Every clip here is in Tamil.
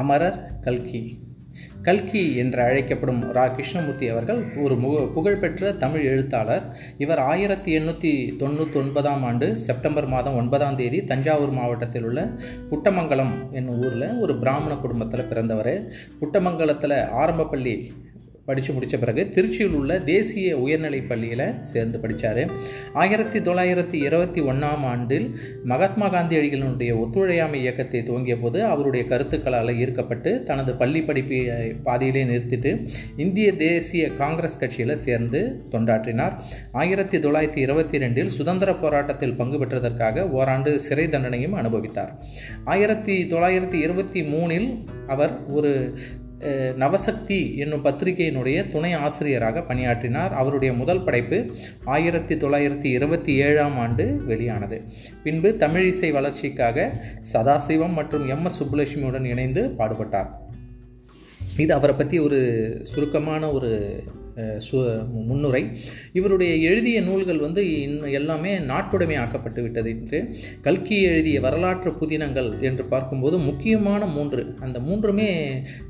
அமரர் கல்கி. கல்கி என்று அழைக்கப்படும் ரா. கிருஷ்ணமூர்த்தி அவர்கள் ஒரு முக புகழ்பெற்ற தமிழ் எழுத்தாளர். இவர் ஆயிரத்தி எண்ணூற்றி தொண்ணூற்றி ஒன்பதாம் ஆண்டு செப்டம்பர் மாதம் ஒன்பதாம் தேதி தஞ்சாவூர் மாவட்டத்தில் உள்ள புட்டமங்கலம் என்னும் ஊரில் ஒரு பிராமண குடும்பத்தில் பிறந்தவர். புட்டமங்கலத்தில் ஆரம்ப பள்ளி படித்து முடித்த பிறகு திருச்சியில் உள்ள தேசிய உயர்நிலைப் பள்ளியில் சேர்ந்து படித்தார் ஆயிரத்தி தொள்ளாயிரத்தி இருபத்தி ஒன்றாம் ஆண்டில் மகாத்மா காந்தியடிகளினுடைய ஒத்துழையாமை இயக்கத்தை துவங்கிய போது அவருடைய கருத்துக்களால் ஈர்க்கப்பட்டு தனது பள்ளி படிப்பை பாதியிலே நிறுத்திட்டு இந்திய தேசிய காங்கிரஸ் கட்சியில் சேர்ந்து தொண்டாற்றினார். ஆயிரத்தி தொள்ளாயிரத்தி இருபத்தி ரெண்டில் சுதந்திர போராட்டத்தில் பங்கு பெற்றதற்காக ஓராண்டு சிறை தண்டனையும் அனுபவித்தார். ஆயிரத்தி தொள்ளாயிரத்தி இருபத்தி மூணில் அவர் ஒரு நவசக்தி என்னும் பத்திரிகையினுடைய துணை ஆசிரியராக பணியாற்றினார். அவருடைய முதல் படைப்பு ஆயிரத்தி தொள்ளாயிரத்தி இருபத்தி ஏழாம் ஆண்டு வெளியானது. பின்பு தமிழிசை வளர்ச்சிக்காக சதாசிவம் மற்றும் எம் எஸ் சுப்புலட்சுமியுடன் இணைந்து பாடுபட்டார். இது அவரை பற்றி ஒரு சுருக்கமான ஒரு சு முன்னுரை. இவருடைய எழுதிய நூல்கள் வந்து எல்லாமே நாட்டுடைமை ஆக்கப்பட்டு விட்டது. என்று கல்கி எழுதிய வரலாற்று புதினங்கள் என்று பார்க்கும்போது முக்கியமான மூன்று. அந்த மூன்றுமே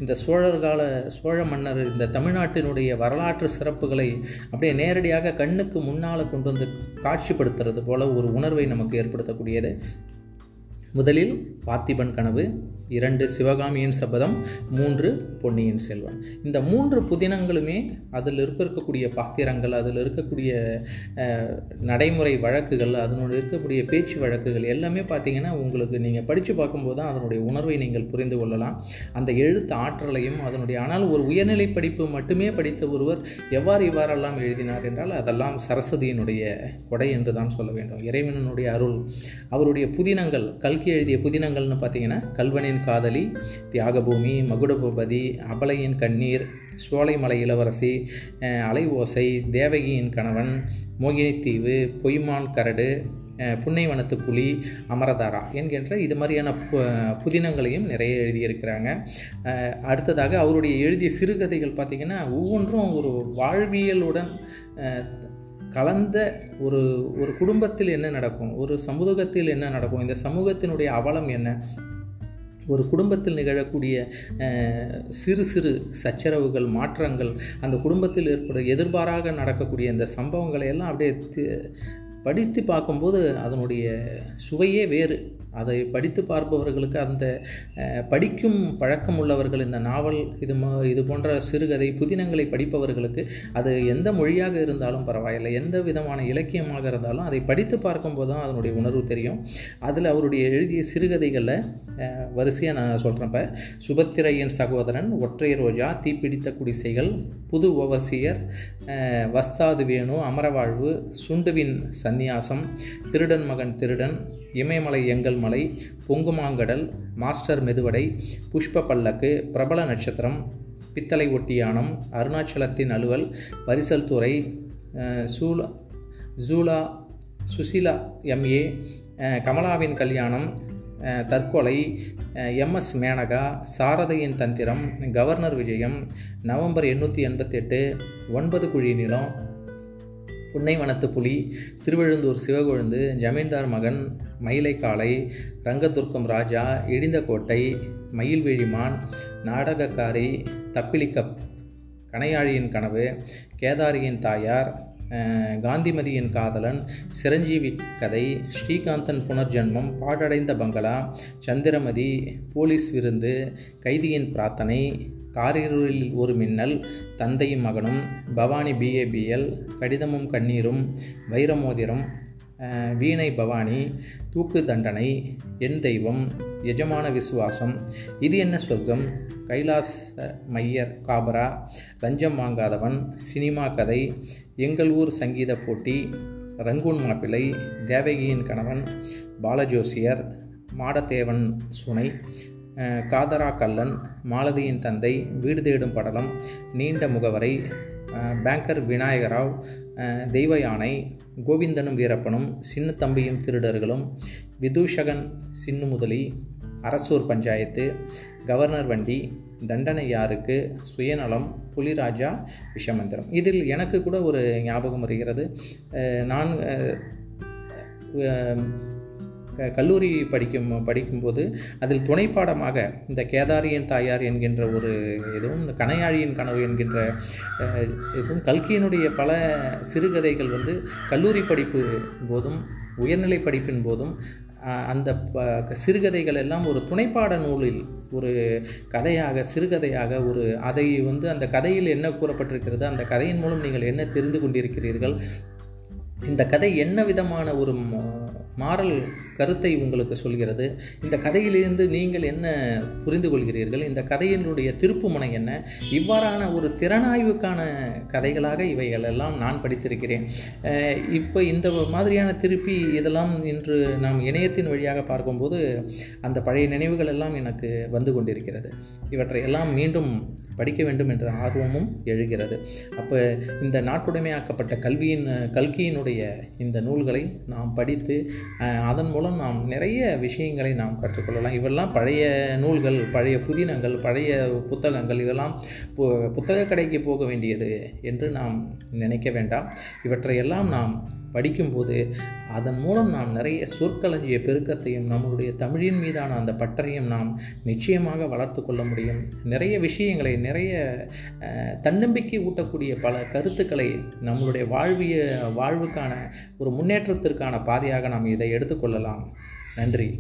இந்த சோழர் கால சோழ மன்னர் இந்த தமிழ்நாட்டினுடைய வரலாற்று சிறப்புகளை அப்படியே நேரடியாக கண்ணுக்கு முன்னால் கொண்டு வந்து காட்சிப்படுத்துறது போல ஒரு உணர்வை நமக்கு ஏற்படுத்தக்கூடியது. முதலில் பார்த்திபன் கனவு இரண்டு சிவகாமியின் சபதம் மூன்று பொன்னியின் செல்வன். இந்த மூன்று புதினங்களுமே அதில் இருக்க இருக்கக்கூடிய பாத்திரங்கள் அதில் இருக்கக்கூடிய நடைமுறை வழக்குகள் அதனுடைய இருக்கக்கூடிய பேச்சு வழக்குகள் எல்லாமே பார்த்திங்கன்னா உங்களுக்கு நீங்கள் படித்து பார்க்கும்போது தான் அதனுடைய உணர்வை நீங்கள் புரிந்து கொள்ளலாம். அந்த எழுத்து ஆற்றலையும் அதனுடைய ஆனால் ஒரு உயர்நிலை படிப்பு மட்டுமே படித்த ஒருவர் எவ்வாறு இவ்வாறெல்லாம் எழுதினார் என்றால் அதெல்லாம் சரஸ்வதியினுடைய கொடை என்று தான் சொல்ல வேண்டும். இறைவனுடைய அருள் அவருடைய புதினங்கள் கல் கல்கி எழுதிய புதினங்கள்னு பார்த்தீங்கன்னா கல்வனின் காதலி தியாகபூமி மகுடபூபதி அபலையின் கண்ணீர் சோலைமலை இளவரசி அலை ஓசை தேவகியின் கணவன் மோகினித்தீவு பொய்மான் கரடு புன்னைவனத்து புலி அமரதாரா என்கின்ற இது மாதிரியான புதினங்களையும் நிறைய எழுதியிருக்கிறாங்க. அடுத்ததாக அவருடைய எழுதிய சிறுகதைகள் பார்த்திங்கன்னா ஒவ்வொன்றும் ஒரு வாழ்வியலுடன் கலந்த ஒரு ஒரு குடும்பத்தில் என்ன நடக்கும்? ஒரு சமூகத்தில் என்ன நடக்கும்? இந்த சமூகத்தினுடைய அவலம் என்ன? ஒரு குடும்பத்தில் நிகழக்கூடிய சிறு சிறு சச்சரவுகள் மாற்றங்கள் அந்த குடும்பத்தில் ஏற்பட எதிர்பாராக நடக்கக்கூடிய இந்த சம்பவங்களை எல்லாம் அப்படியே படித்து பார்க்கும்போது அதனுடைய சுவையே வேறு. அதை படித்து பார்ப்பவர்களுக்கு அந்த படிக்கும் பழக்கம் உள்ளவர்கள் இந்த நாவல் இது இது போன்ற சிறுகதை புதினங்களை படிப்பவர்களுக்கு அது எந்த மொழியாக இருந்தாலும் பரவாயில்லை எந்த விதமான இலக்கியமாக இருந்தாலும் அதை படித்து பார்க்கும்போது தான் அதனுடைய உணர்வு தெரியும். அதில் அவருடைய எழுதிய சிறுகதைகளில் வரிசையாக நான் சொல்கிறப்ப சுபத்திரையின் சகோதரன் ஒற்றை ரோஜா தீப்பிடித்த குடிசைகள் புது ஓவர்சியர் வஸ்தாது வேணு அமரவாழ்வு சுண்டுவின் சந்நியாசம் திருடன் மகன் திருடன் இமயமலை எங்கள் மலை பொங்குமாங்கடல் மாஸ்டர் மெதுவடை புஷ்ப பல்லக்கு பிரபல நட்சத்திரம் பித்தளை ஒட்டியானம் அருணாச்சலத்தின் அலுவல் பரிசல் துறை சூலா ஜூலா சுசிலா எம்ஏ கமலாவின் கல்யாணம் தற்கொலை எம்எஸ் மேனகா சாரதையின் தந்திரம் கவர்னர் விஜயம் நவம்பர் எண்ணூற்றி எண்பத்தெட்டு ஒன்பது குழி நிலம் புன்னைவனத்து புலி திருவெழுந்தூர் சிவகொழுந்து ஜமீன்தார் மகன் மயிலை காளை ரங்கதுர்க்கம் ராஜா இடிந்த கோட்டை மயில்விழிமான் நாடகக்காரி தப்பிலிக்கப் கனையாழியின் கனவு கேதாரியின் தாயார் காந்திமதியின் காதலன் சிரஞ்சீவி கதை ஸ்ரீகாந்தன் புனர்ஜென்மம் பாடடைந்த பங்களா சந்திரமதி போலீஸ் விருந்து கைதியின் பிரார்த்தனை காரிருளில் ஒரு மின்னல் தந்தையும் மகனும் பவானி பிஏபிஎல் கடிதமும் கண்ணீரும் வைரமோதிரம் வீணை பவானி தூக்கு தண்டனை என் தெய்வம் எஜமான விசுவாசம் இது என்ன சொர்க்கம்? கைலாஸ் மையர் காபரா லஞ்சம் வாங்காதவன் சினிமா கதை எங்கள் ஊர் சங்கீத போட்டி ரங்கூன் மாப்பிள்ளை தேவகியின் கணவன் பாலஜோசியர் மாடத்தேவன் சுனை காதரா கல்லன் மாலதியின் தந்தை வீடு தேடும் படலம் நீண்ட முகவரை பேங்கர் விநாயகராவ் தெய்வ யானை கோவிந்தனும் வீரப்பனும் சின்ன தம்பியும் திருடர்களும் விதூஷகன் சின்னு முதலி அரசூர் பஞ்சாயத்து கவர்னர் வண்டி தண்டனை யாருக்கு சுயநலம் புலிராஜா விஷமந்திரம். இதில் எனக்கு கூட ஒரு ஞாபகம் வருகிறது. நான் கல்லூரி படிக்கும் படிக்கும்போது அதில் துணைப்பாடமாக இந்த கேதாரியின் தாயார் என்கின்ற ஒரு இதுவும் இந்த கணையாழியின் கனவு என்கின்ற இதுவும் கல்கியினுடைய பல சிறுகதைகள் வந்து கல்லூரி படிப்பு போதும் உயர்நிலை படிப்பின் போதும் அந்த ப சிறுகதைகள் எல்லாம் ஒரு துணைப்பாட நூலில் ஒரு கதையாக சிறுகதையாக ஒரு அதை வந்து அந்த கதையில் என்ன கூறப்பட்டிருக்கிறது அந்த கதையின் மூலம் நீங்கள் என்ன தெரிந்து கொண்டிருக்கிறீர்கள் இந்த கதை என்ன விதமான ஒரு மாறல் கருத்தை உங்களுக்கு சொல்கிறது. இந்த கதையிலிருந்து நீங்கள் என்ன புரிந்து கொள்கிறீர்கள்? இந்த கதையினுடைய திருப்புமுனை என்ன? இவ்வாறான ஒரு திறனாய்வுக்கான கதைகளாக இவைகள் எல்லாம் நான் படித்திருக்கிறேன். இப்போ இந்த மாதிரியான திருப்பி இதெல்லாம் இன்று நாம் இணையத்தின் வழியாக பார்க்கும்போது அந்த பழைய நினைவுகள் எல்லாம் எனக்கு வந்து கொண்டிருக்கிறது. இவற்றை எல்லாம் மீண்டும் படிக்க வேண்டும் என்ற ஆர்வமும் எழுகிறது. அப்போ இந்த நாட்டுடைமையாக்கப்பட்ட கல்வியின் கல்கியினுடைய இந்த நூல்களை நாம் படித்து அதன் மூலம் நாம் நிறைய விஷயங்களை நாம் கற்றுக்கொள்ளலாம். இவெல்லாம் பழைய நூல்கள் பழைய புதினங்கள் பழைய புத்தகங்கள் இதெல்லாம் பு- புத்தக கடைக்கு போக வேண்டியது என்று நாம் நினைக்க வேண்டாம். இவற்றையெல்லாம் நாம் படிக்கும்போது அதன் மூலம் நாம் நிறைய சொற்களஞ்சிய பெருக்கத்தையும் நம்மளுடைய தமிழின் மீதான அந்த பற்றையும் நாம் நிச்சயமாக வளர்த்து கொள்ள முடியும். நிறைய விஷயங்களை நிறைய தன்னம்பிக்கை ஊட்டக்கூடிய பல கருத்துக்களை நம்மளுடைய வாழ்விய வாழ்வுக்கான ஒரு முன்னேற்றத்திற்கான பாதையாக நாம் இதை எடுத்துக்கொள்ளலாம் நன்றி.